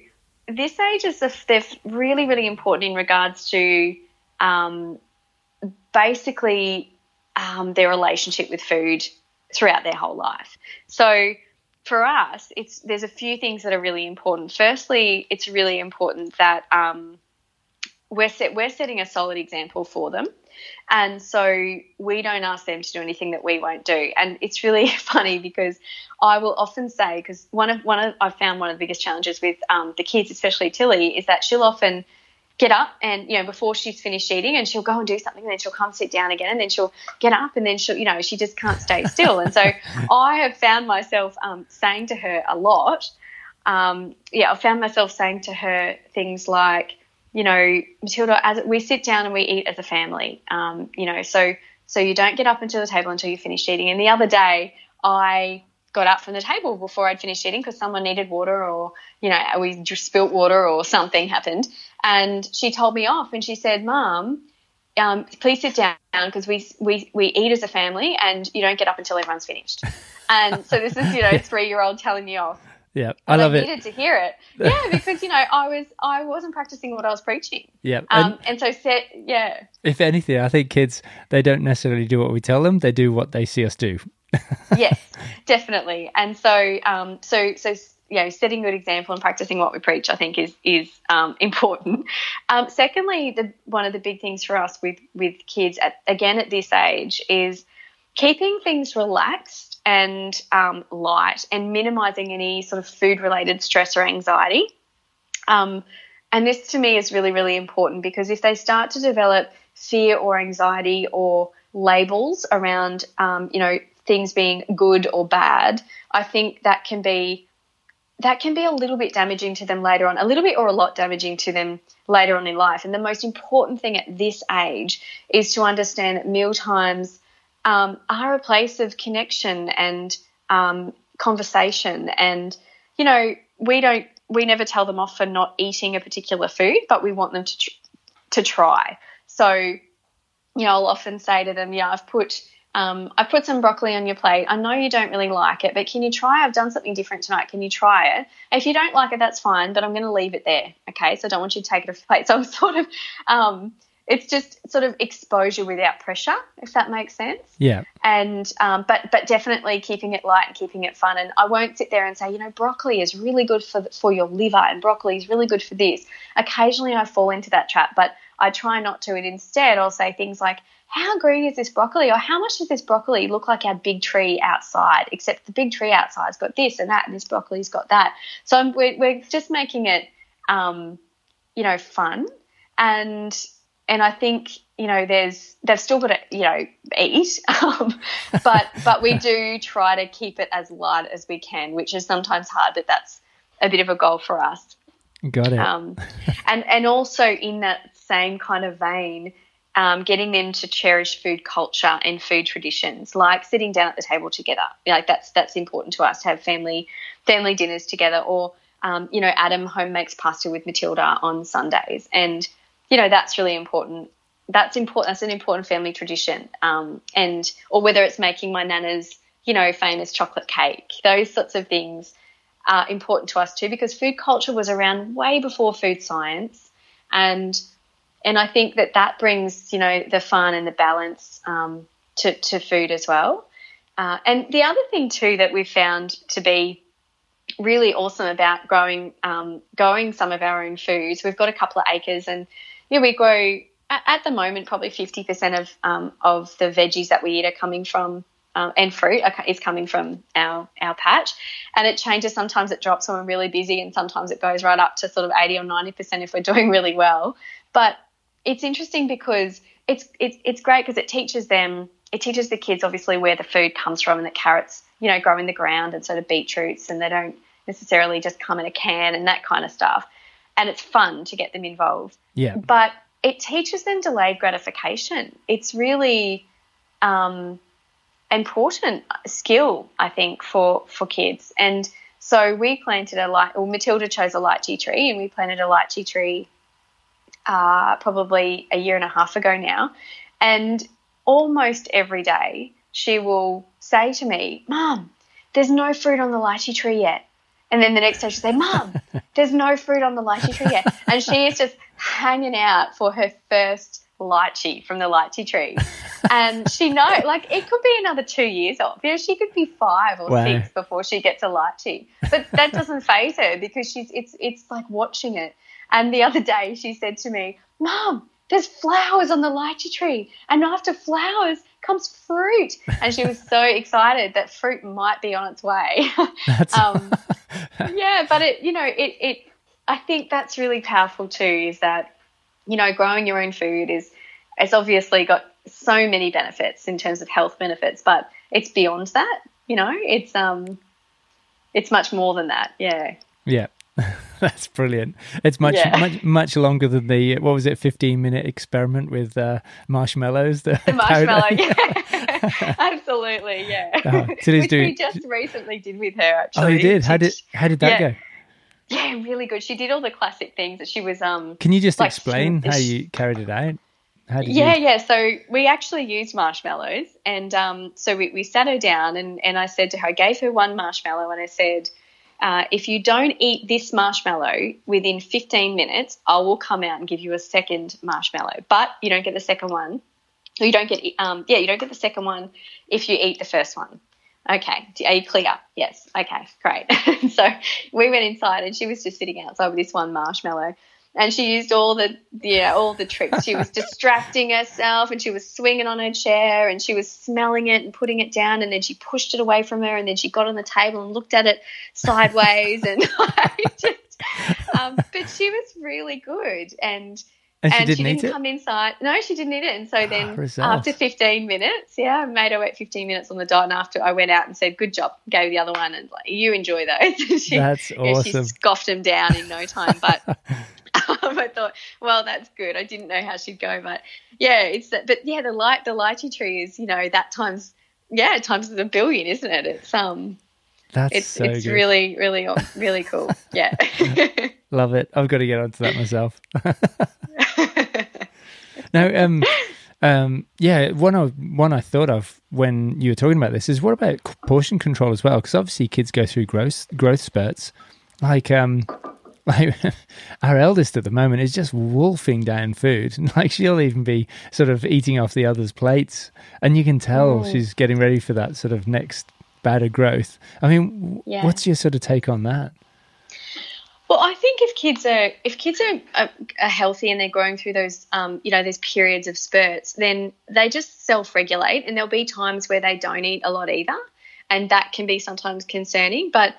this age is a, they're really, really important in regards to um, basically um, their relationship with food throughout their whole life. So for us, it's there's a few things that are really important. Firstly, it's really important that um, we're set, we're setting a solid example for them. And so we don't ask them to do anything that we won't do. And it's really <laughs> funny because I will often say, because one of one of I've found one of the biggest challenges with um, the kids, especially Tilly, is that she'll often get up and you know before she's finished eating and she'll go and do something and then she'll come sit down again and then she'll get up and then she'll you know she just can't stay still and so <laughs> i have found myself um, saying to her a lot um, yeah i found myself saying to her things like you know matilda as we sit down and we eat as a family um, you know so so you don't get up until the table until you finish eating and the other day i got up from the table before I'd finished eating because someone needed water or, you know, we just spilt water or something happened. And she told me off and she said, Mom, um, please sit down because we, we, we eat as a family and you don't get up until everyone's finished. And so this is, you know, <laughs> three year old telling me off. Yeah, I love I it. needed to hear it. <laughs> Yeah, because you know I was I wasn't practicing what I was preaching. Yeah, um, and, and so set yeah. If anything, I think kids they don't necessarily do what we tell them; they do what they see us do. <laughs> yes, definitely. And so, um, so, so, you know, setting good example and practicing what we preach, I think, is is um, <laughs> important. Um, secondly, the one of the big things for us with with kids, at, again at this age, is keeping things relaxed and um, light, and minimising any sort of food related stress or anxiety. Um, and this to me is really really important because if they start to develop fear or anxiety or labels around, um, you know, things being good or bad, I think that can be that can be a little bit damaging to them later on, a little bit or a lot damaging to them later on in life. And the most important thing at this age is to understand that meal times um, are a place of connection and um, conversation. And you know, we don't we never tell them off for not eating a particular food, but we want them to tr- to try. So, you know, I'll often say to them, "Yeah, I've put." um, I put some broccoli on your plate. I know you don't really like it, but can you try? I've done something different tonight. Can you try it? If you don't like it, that's fine, but I'm going to leave it there. Okay, so I don't want you to take it off your plate. So I'm <laughs> sort of, um, it's just sort of exposure without pressure, if that makes sense. Yeah. And um, but but definitely keeping it light and keeping it fun. And I won't sit there and say, you know, broccoli is really good for for your liver, and broccoli is really good for this. Occasionally, I fall into that trap, but I try not to. And instead, I'll say things like, how green is this broccoli? Or how much does this broccoli look like our big tree outside? Except the big tree outside's got this and that, and this broccoli's got that. So I'm, we're, we're just making it, um, you know, fun. And and I think you know there's they've still got to you know eat, <laughs> um, but but we do try to keep it as light as we can, which is sometimes hard, but that's a bit of a goal for us. Got it. Um, and and also in that same kind of vein, um, getting them to cherish food culture and food traditions, like sitting down at the table together. Like that's that's important to us to have family family dinners together. Or um, you know, Adam home makes pasta with Matilda on Sundays, and you know that's really important. That's important. That's an important family tradition. Um, and or whether it's making my nana's you know famous chocolate cake, those sorts of things are important to us too because food culture was around way before food science and and I think that that brings you know the fun and the balance um, to to food as well. Uh, and the other thing too that we've found to be really awesome about growing um, growing some of our own foods, we've got a couple of acres, and yeah, we grow at, at the moment probably fifty percent of um, of the veggies that we eat are coming from. Um, and fruit is coming from our our patch, and it changes. Sometimes it drops when we're really busy, and sometimes it goes right up to sort of eighty or ninety percent if we're <laughs> doing really well. But it's interesting because it's it's it's great because it teaches them it teaches the kids obviously where the food comes from and that carrots you know grow in the ground and so do beetroots and they don't necessarily just come in a can and that kind of stuff and it's fun to get them involved yeah but it teaches them delayed gratification it's really um, important skill, I think, for for kids. And so we planted a light, Well, Matilda chose a lychee tree, and we planted a lychee tree uh, probably a year and a half ago now. And almost every day, she will say to me, Mom, there's no fruit on the lychee tree yet. And then the next day she'll say, Mom, <laughs> there's no fruit on the lychee tree yet. And she is just hanging out for her first lychee from the lychee tree. And she know like it could be another two years off. You know, she could be five or wow. six before she gets a lychee. But that doesn't <laughs> phase her because she's it's it's like watching it. And the other day she said to me, Mom, there's flowers on the lychee tree. And after flowers comes fruit. And she was so <laughs> excited that fruit might be on its way. <laughs> <laughs> um, yeah, but it, you know, it, it, I think that's really powerful too, is that, you know, growing your own food is, it's obviously got so many benefits in terms of health benefits, but it's beyond that, you know, it's, um, it's much more than that. Yeah. Yeah. <laughs> That's brilliant. It's much yeah. much much longer than the what was it, fifteen minute experiment with uh, marshmallows. The, the marshmallow, <laughs> yeah, <laughs> absolutely, yeah. Oh, Which doing... we just recently did with her. Actually, oh, you did. How did how did that yeah. go? Yeah, really good. She did all the classic things that she was. Um, Can you just like, explain she, how you carried it out? yeah, you... yeah. So we actually used marshmallows, and um, so we, we sat her down, and, and I said to her, I gave her one marshmallow, and I said, uh, if you don't eat this marshmallow within 15 minutes, I will come out and give you a second marshmallow. But you don't get the second one. You don't get, um, yeah, you don't get the second one if you eat the first one. Okay, are you clear? Yes. Okay, great. <laughs> so we went inside, and she was just sitting outside with this one marshmallow and she used all the yeah all the tricks. She was <laughs> distracting herself, and she was swinging on her chair, and she was smelling it and putting it down, and then she pushed it away from her, and then she got on the table and looked at it sideways, and <laughs> just, um, but she was really good, and. And she, and didn't, she didn't come inside. No, she didn't eat it. And so ah, then after 15 minutes, yeah, I made her wait 15 minutes on the dot. And after I went out and said, good job, gave the other one. And like, you enjoy those. <laughs> she, That's awesome. Yeah, she scoffed them down in no time. But um, <laughs> I thought, well, that's good. I didn't know how she'd go, but yeah, it's that. But yeah, the light, the lychee tree is, you know, that times, yeah, times a billion, isn't it? It's um, that's it's so it's good. really, really, really cool. Yeah, <laughs> love it. I've got to get onto that myself. <laughs> now, um, um, yeah, one I one I thought of when you were talking about this is what about portion control as well? Because obviously kids go through growth growth spurts. Like, um, <laughs> like our eldest at the moment is just wolfing down food. <laughs> Like she'll even be sort of eating off the others' plates, and you can tell oh. she's getting ready for that sort of next bout of growth. I mean, yeah. what's your sort of take on that? Well, I think if kids are if kids are, are, are healthy and they're going through those um, you know those periods of spurts, then they just self regulate, and there'll be times where they don't eat a lot either, and that can be sometimes concerning. But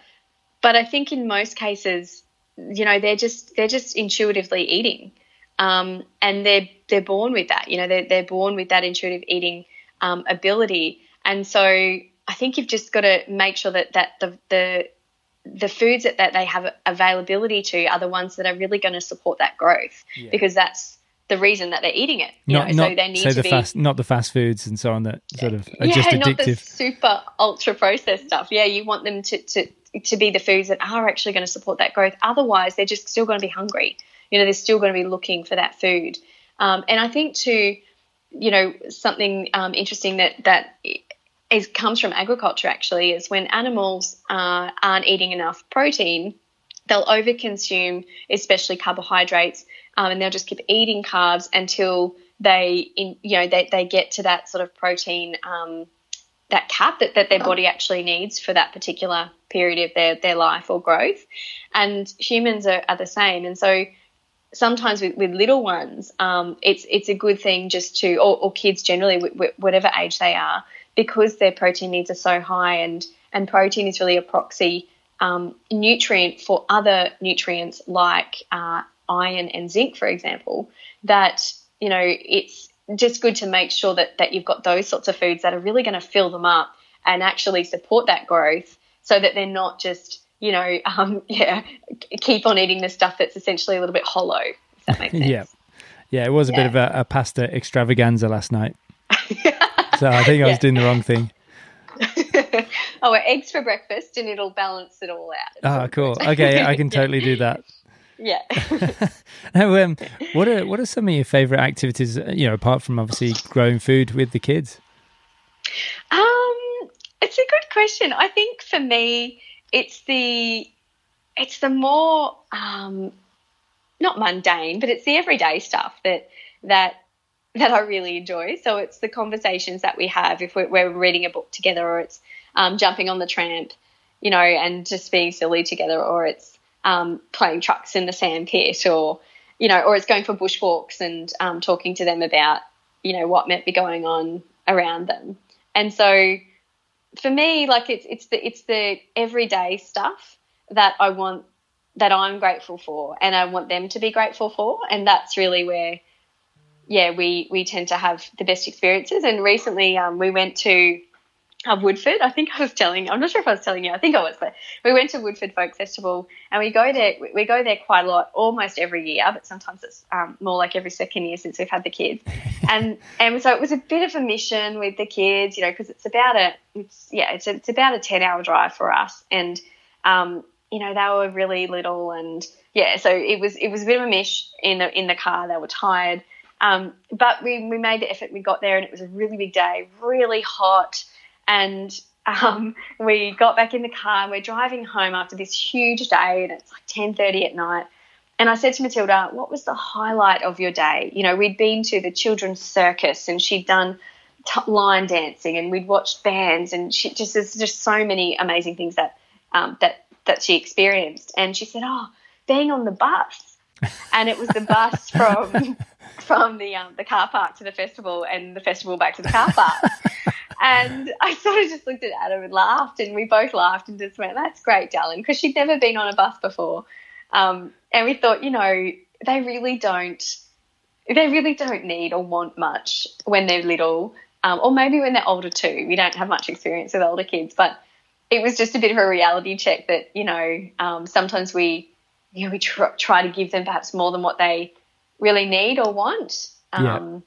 but I think in most cases you know they're just they're just intuitively eating um, and they're they're born with that you know they're, they're born with that intuitive eating um, ability and so I think you've just got to make sure that that the the the foods that, that they have availability to are the ones that are really going to support that growth yeah. because that's the reason that they're eating it. You not, know, not, so they need so to the be fast, not the fast foods and so on that sort of are yeah, just addictive. not the super ultra processed stuff. Yeah, you want them to, to to be the foods that are actually going to support that growth. Otherwise, they're just still going to be hungry. You know, they're still going to be looking for that food. Um, and I think too, you know, something um, interesting that that is comes from agriculture actually is when animals uh, aren't eating enough protein, they'll overconsume, especially carbohydrates, um, and they'll just keep eating carbs until they, in, you know, they, they get to that sort of protein um, that cap that, that their body actually needs for that particular period of their, their life or growth. And humans are, are the same. And so sometimes with, with little ones, um, it's it's a good thing just to, or, or kids generally, whatever age they are, because their protein needs are so high, and and protein is really a proxy um, nutrient for other nutrients like uh, iron and zinc, for example. That you know it's just good to make sure that, that you've got those sorts of foods that are really going to fill them up and actually support that growth so that they're not just, you know, um, <laughs> yeah, keep on eating the stuff that's essentially a little bit hollow, if that makes <laughs> sense. yeah. Yeah, it was a yeah. bit of a, a, pasta extravaganza last night. <laughs> so I think I was doing the wrong thing. oh, eggs for breakfast, and it'll balance it all out. Oh, cool. Okay, I can totally do that. Yeah. now, um, what are what are some of your favorite activities? You know, apart from obviously growing food with the kids. Um, it's a good question. I think for me, it's the it's the more um, not mundane, but it's the everyday stuff that that that I really enjoy. So it's the conversations that we have if we're, we're reading a book together, or it's um, jumping on the tramp, you know, and just being silly together, or it's um, playing trucks in the sandpit, or you know, or it's going for bushwalks and um, talking to them about you know what might be going on around them. And so for me, like it's it's the it's the everyday stuff that I want that I'm grateful for and I want them to be grateful for. And that's really where yeah, we we tend to have the best experiences. And recently um, we went to uh, Woodford. I think I was telling. I'm not sure if I was telling you. I think I was, but we went to Woodford Folk Festival, and we go there. We go there quite a lot, almost every year, but sometimes it's um, more like every second year since we've had the kids. <laughs> and and so it was a bit of a mission with the kids, you know, because it's about a it's yeah it's a, it's about a ten hour drive for us, and um, you know they were really little, and yeah, so it was it was a bit of a mish in the in the car. They were tired. Um, but we, we made the effort. We got there, and it was a really big day, really hot and <laughs> um, we got back in the car and we're driving home after this huge day and it's like 10.30 at night. And i said to matilda what was the highlight of your day? You know we'd been to the children's circus and she'd done t- line dancing and we'd watched bands and she just there's just so many amazing things that um, that that she experienced. And she said oh being on the bus. And it was the bus <laughs> from from the um, the car park to the festival and the festival back to the car park <laughs> and I sort of just looked at Adam and laughed, and we both laughed and just went, "That's great, darling," because she'd never been on a bus before, um, and we thought, you know, they really don't, they really don't need or want much when they're little, um, or maybe when they're older too. We don't have much experience with older kids, but it was just a bit of a reality check that you know um, sometimes we, you know, we tr- try to give them perhaps more than what they really need or want. yeah um,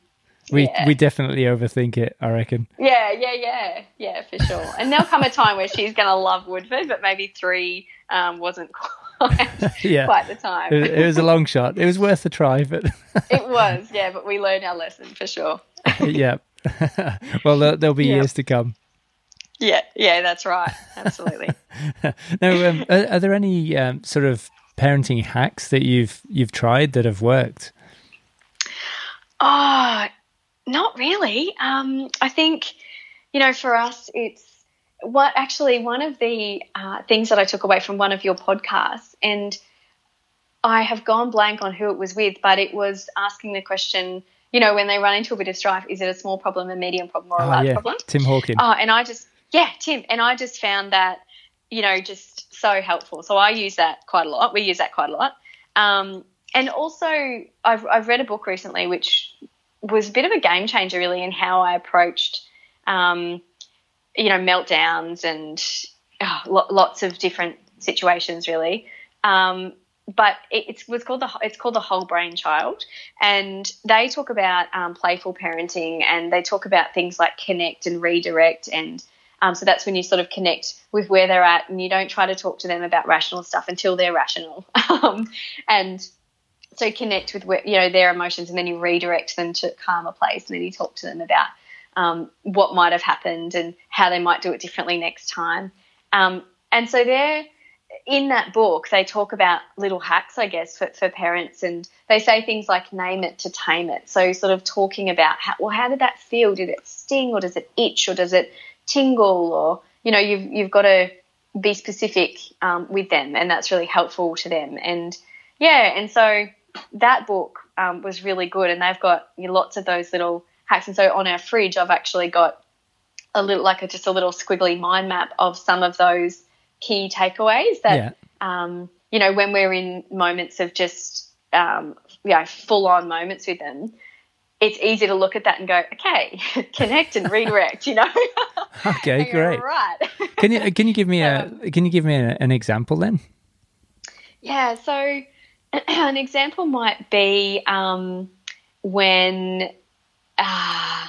we yeah. we definitely overthink it, I reckon. Yeah, yeah, yeah, yeah, for sure. And there'll come a time where she's going to love Woodford, but maybe three um, wasn't <laughs> quite, yeah. quite the time. It, it, was a long shot. It was worth a try, but <laughs> it was, yeah. But we learned our lesson for sure. yeah. <laughs> well, there'll, there'll be yeah. years to come. Yeah, yeah, that's right. Absolutely. now, um, are, are, there any um, sort of parenting hacks that you've you've tried that have worked? Oh, not really. Um, I think, you know, for us, it's what actually one of the uh, things that I took away from one of your podcasts, and I have gone blank on who it was with, but it was asking the question, you know, when they run into a bit of strife, is it a small problem, a medium problem, or a oh, large yeah. problem? Tim Hawkins. Oh, and I just, yeah, Tim, and I just found that, you know, just so helpful. So I use that quite a lot. We use that quite a lot. Um, and also, I've, I've read a book recently which was a bit of a game changer really in how I approached, um, you know, meltdowns and oh, lots of different situations really. Um, but it, it, was called the it's called the whole brain child, and they talk about um, playful parenting and they talk about things like connect and redirect and um, so that's when you sort of connect with where they're at and you don't try to talk to them about rational stuff until they're rational. <laughs> Um, and so connect with you know their emotions and then you redirect them to a calmer place and then you talk to them about um, what might have happened and how they might do it differently next time. Um, and so they're in that book they talk about little hacks i guess for, for parents and they say things like name it to tame it. So sort of talking about how, well how did that feel? Did it sting or does it itch or does it tingle or you know you've, you've got to be specific um, with them and that's really helpful to them. And yeah and so that book um, was really good, and they've got you know, lots of those little hacks. And so on our fridge, I've actually got a little, like a, just a little squiggly mind map of some of those key takeaways that, yeah. um, you know, when we're in moments of just, um, you know, full on moments with them, it's easy to look at that and go, okay, <laughs> connect and redirect, you know. <laughs> okay, <laughs> great. Right. can you can you give me a um, can you give me a, an example then? Yeah. So <clears throat> an example might be um, when uh,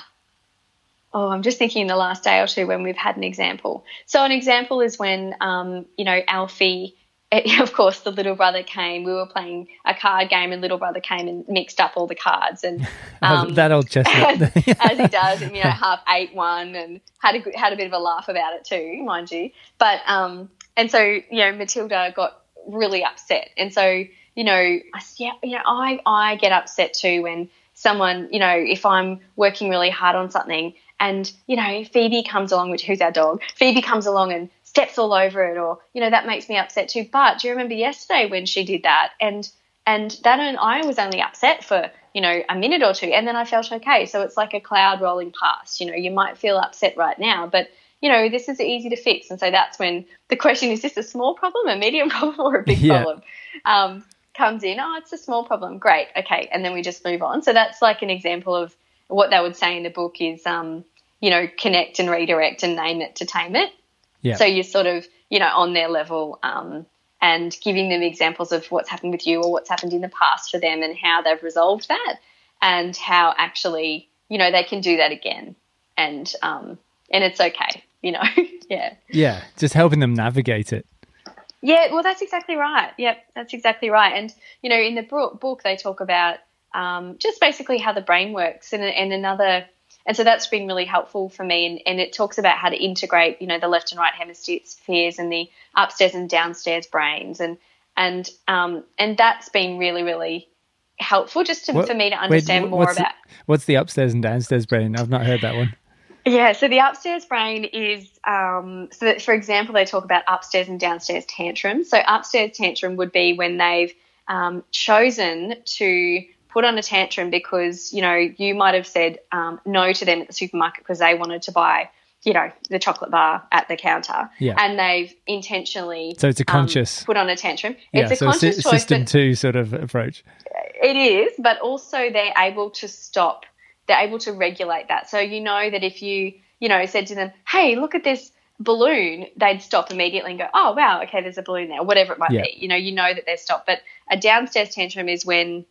oh, I'm just thinking in the last day or two when we've had an example. So an example is when, um, you know, Alfie, <laughs> of course, the little brother came. We were playing a card game, and little brother came and mixed up all the cards, and <laughs> um, that old chestnut, <laughs> as, as, he does, and you know, half ate one, and had a had a bit of a laugh about it too, mind you. But um, and so you know, Matilda got really upset, and so you know, I, yeah, you know, I I get upset too when someone, you know, if I'm working really hard on something and, you know, Phoebe comes along, which who's our dog, Phoebe comes along and steps all over it or, you know, that makes me upset too. But do you remember yesterday when she did that? And and that and I was only upset for, you know, a minute or two and then I felt okay. So it's like a cloud rolling past. You know, you might feel upset right now, but you know, this is easy to fix. And so that's when the question is this a small problem, a medium <laughs> problem, or a big yeah. problem? Um, comes in, oh, it's a small problem. Great. Okay. And then we just move on. So that's like an example of what they would say in the book is, um, you know, connect and redirect and name it to tame it. Yeah. So you're sort of, you know, on their level um, and giving them examples of what's happened with you or what's happened in the past for them and how they've resolved that and how actually, you know, they can do that again. And, um, and it's okay, you know, <laughs> yeah. Yeah. Just helping them navigate it. Yeah, well, that's exactly right. Yep, that's exactly right. And you know, in the book, they talk about um, just basically how the brain works, and, and another, and so that's been really helpful for me. And, and it talks about how to integrate, you know, the left and right hemispheres and the upstairs and downstairs brains, and and um, and that's been really, really helpful just to, what, for me to understand wait, more about. The, what's the upstairs and downstairs brain? I've not heard that one. Yeah, so the upstairs brain is um, so that, for example, they talk about upstairs and downstairs tantrums. So upstairs tantrum would be when they've um, chosen to put on a tantrum because you know you might have said um, no to them at the supermarket because they wanted to buy you know the chocolate bar at the counter yeah. and they've intentionally so it's a um, conscious um, put on a tantrum yeah, it's a so conscious a choice system two sort of approach it is but also they're able to stop they're able to regulate that. So you know that if you, you know, said to them, hey, look at this balloon, they'd stop immediately and go, oh, wow, okay, there's a balloon there, whatever it might yeah. be. You know, you know that they're stopped. But a downstairs tantrum is when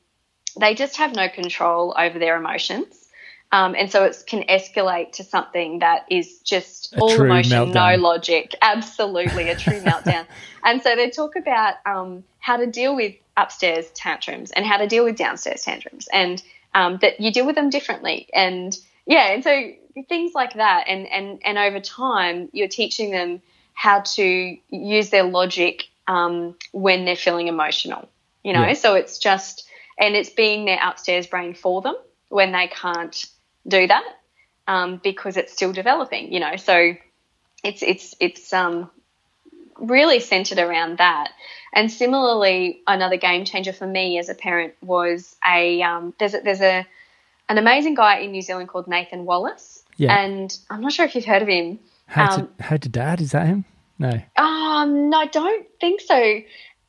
they just have no control over their emotions. Um, and so it can escalate to something that is just a all emotion, meltdown. no logic, absolutely a true <laughs> meltdown. And so they talk about um, how to deal with upstairs tantrums and how to deal with downstairs tantrums. And um, that you deal with them differently. And yeah, and so things like that. And, and, and over time, you're teaching them how to use their logic um, when they're feeling emotional, you know? Yeah. So it's just, and it's being their upstairs brain for them when they can't do that um, because it's still developing, you know? So it's, it's, it's, um, really centered around that. And similarly, another game changer for me as a parent was a um, there's a, there's a an amazing guy in New Zealand called Nathan Wallis. Yeah. And I'm not sure if you've heard of him. How to, um, how to dad is that him? No. Um, no, I don't think so.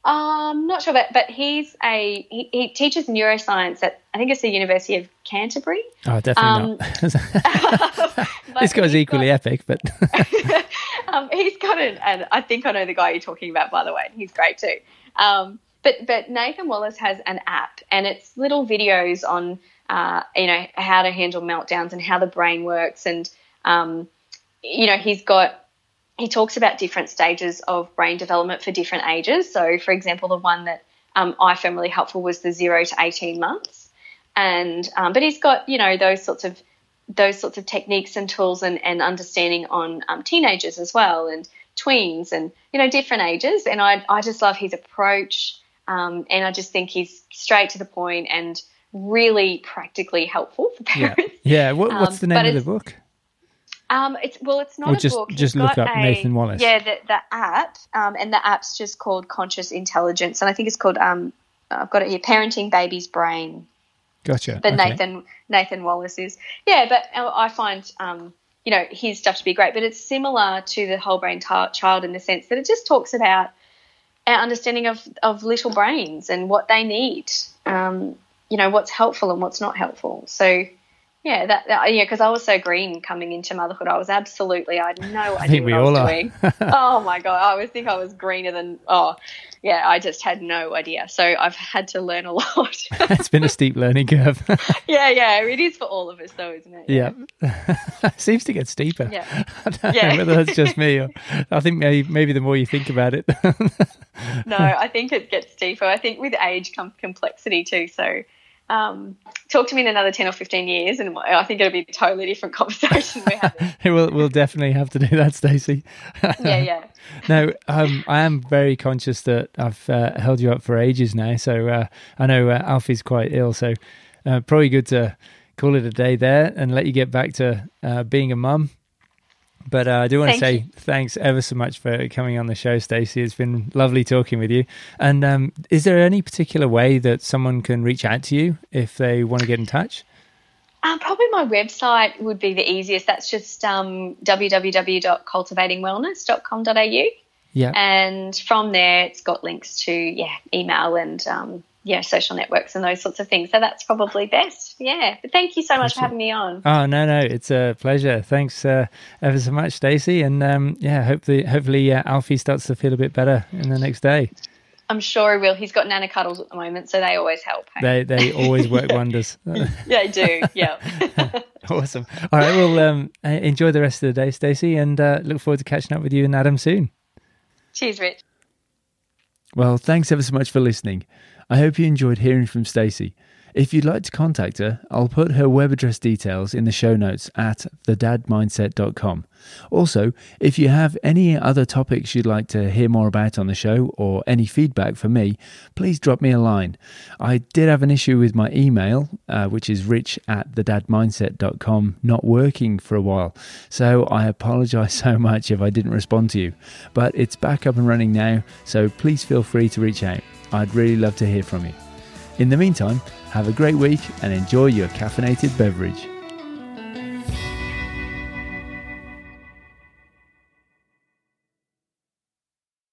I'm not sure, but but he's a he, he, teaches neuroscience at I think it's the University of Canterbury. Oh, definitely um, not. <laughs> <laughs> this guy's equally got, epic, but <laughs> <laughs> um, he's got an, and I think I know the guy you're talking about, by the way. He's great too. Um, but but Nathan Wallis has an app, and it's little videos on uh, you know how to handle meltdowns and how the brain works, and um, you know he's got he talks about different stages of brain development for different ages. So, for example, the one that um, I found really helpful was the zero to eighteen months, and um, but he's got you know those sorts of those sorts of techniques and tools and, and understanding on um, teenagers as well and tweens and you know different ages and I, I just love his approach um, and I just think he's straight to the point and really practically helpful for parents. Yeah, yeah. What, what's the um, name of the book? Um, it's well, it's not or a just, book. Just look up a, Nathan Wallis. Yeah, the, the app, um, and the app's just called Conscious Intelligence, and I think it's called um, I've got it here, Parenting Baby's Brain. Gotcha. The okay. Nathan Nathan Wallis is. Yeah, but I find um, you know his stuff to be great, but it's similar to the whole brain t- child in the sense that it just talks about our understanding of of little brains and what they need. Um, you know what's helpful and what's not helpful. So yeah, that, that yeah, because I was so green coming into motherhood. I was absolutely, I had no <laughs> idea think what we I was all are. doing. <laughs> oh my god, I always think I was greener than. Oh, yeah, I just had no idea. So I've had to learn a <laughs> lot. it's been a steep learning curve. yeah, yeah, it is for all of us, though, isn't it? yeah. Seems to get steeper. Yeah. I don't Yeah. know whether that's just me or I think maybe, maybe the more you think about it. No, I think it gets deeper. I think with age comes complexity too. So. Um, talk to me in another 10 or 15 years and I think it'll be a totally different <laughs> conversation we're having. <laughs> we'll, we'll definitely have to do that, Stacey. yeah, yeah. <laughs> no, um, I am very conscious that I've uh, held you up for ages now. So uh, I know uh, Alfie's quite ill, so uh, probably good to call it a day there and let you get back to uh, being a mum. But uh, I do want to Thank say thanks ever so much for coming on the show, Stacey. It's been lovely talking with you. And um, is there any particular way that someone can reach out to you if they want to get in touch? Um, probably my website would be the easiest. That's just um, www.cultivatingwellness.com.au. Yeah. And from there, it's got links to, yeah, email and, um, yeah, social networks and those sorts of things. So that's probably best. Yeah. But thank you so much for having me on. Oh no, no, it's a pleasure. Thanks uh, ever so much, Stacey, and um, yeah, hopefully, hopefully uh, Alfie starts to feel a bit better in the next day. I'm sure he will. He's got nana cuddles at the moment, so they always help. They hey? they always work <laughs> wonders. yeah, <laughs> they do. Yeah. <laughs> awesome. All right, well, um, uh, enjoy the rest of the day, Stacey, and uh, look forward to catching up with you and Adam soon. Cheers, Rich. Well, thanks ever so much for listening. I hope you enjoyed hearing from Stacey. If you'd like to contact her, I'll put her web address details in the show notes at thedadmindset.com. Also, if you have any other topics you'd like to hear more about on the show or any feedback for me, please drop me a line. I did have an issue with my email, uh, which is rich at thedadmindset.com, not working for a while. So I apologize <laughs> so much if I didn't respond to you. But it's back up and running now, so please feel free to reach out. I'd really love to hear from you. In the meantime, have a great week and enjoy your caffeinated beverage.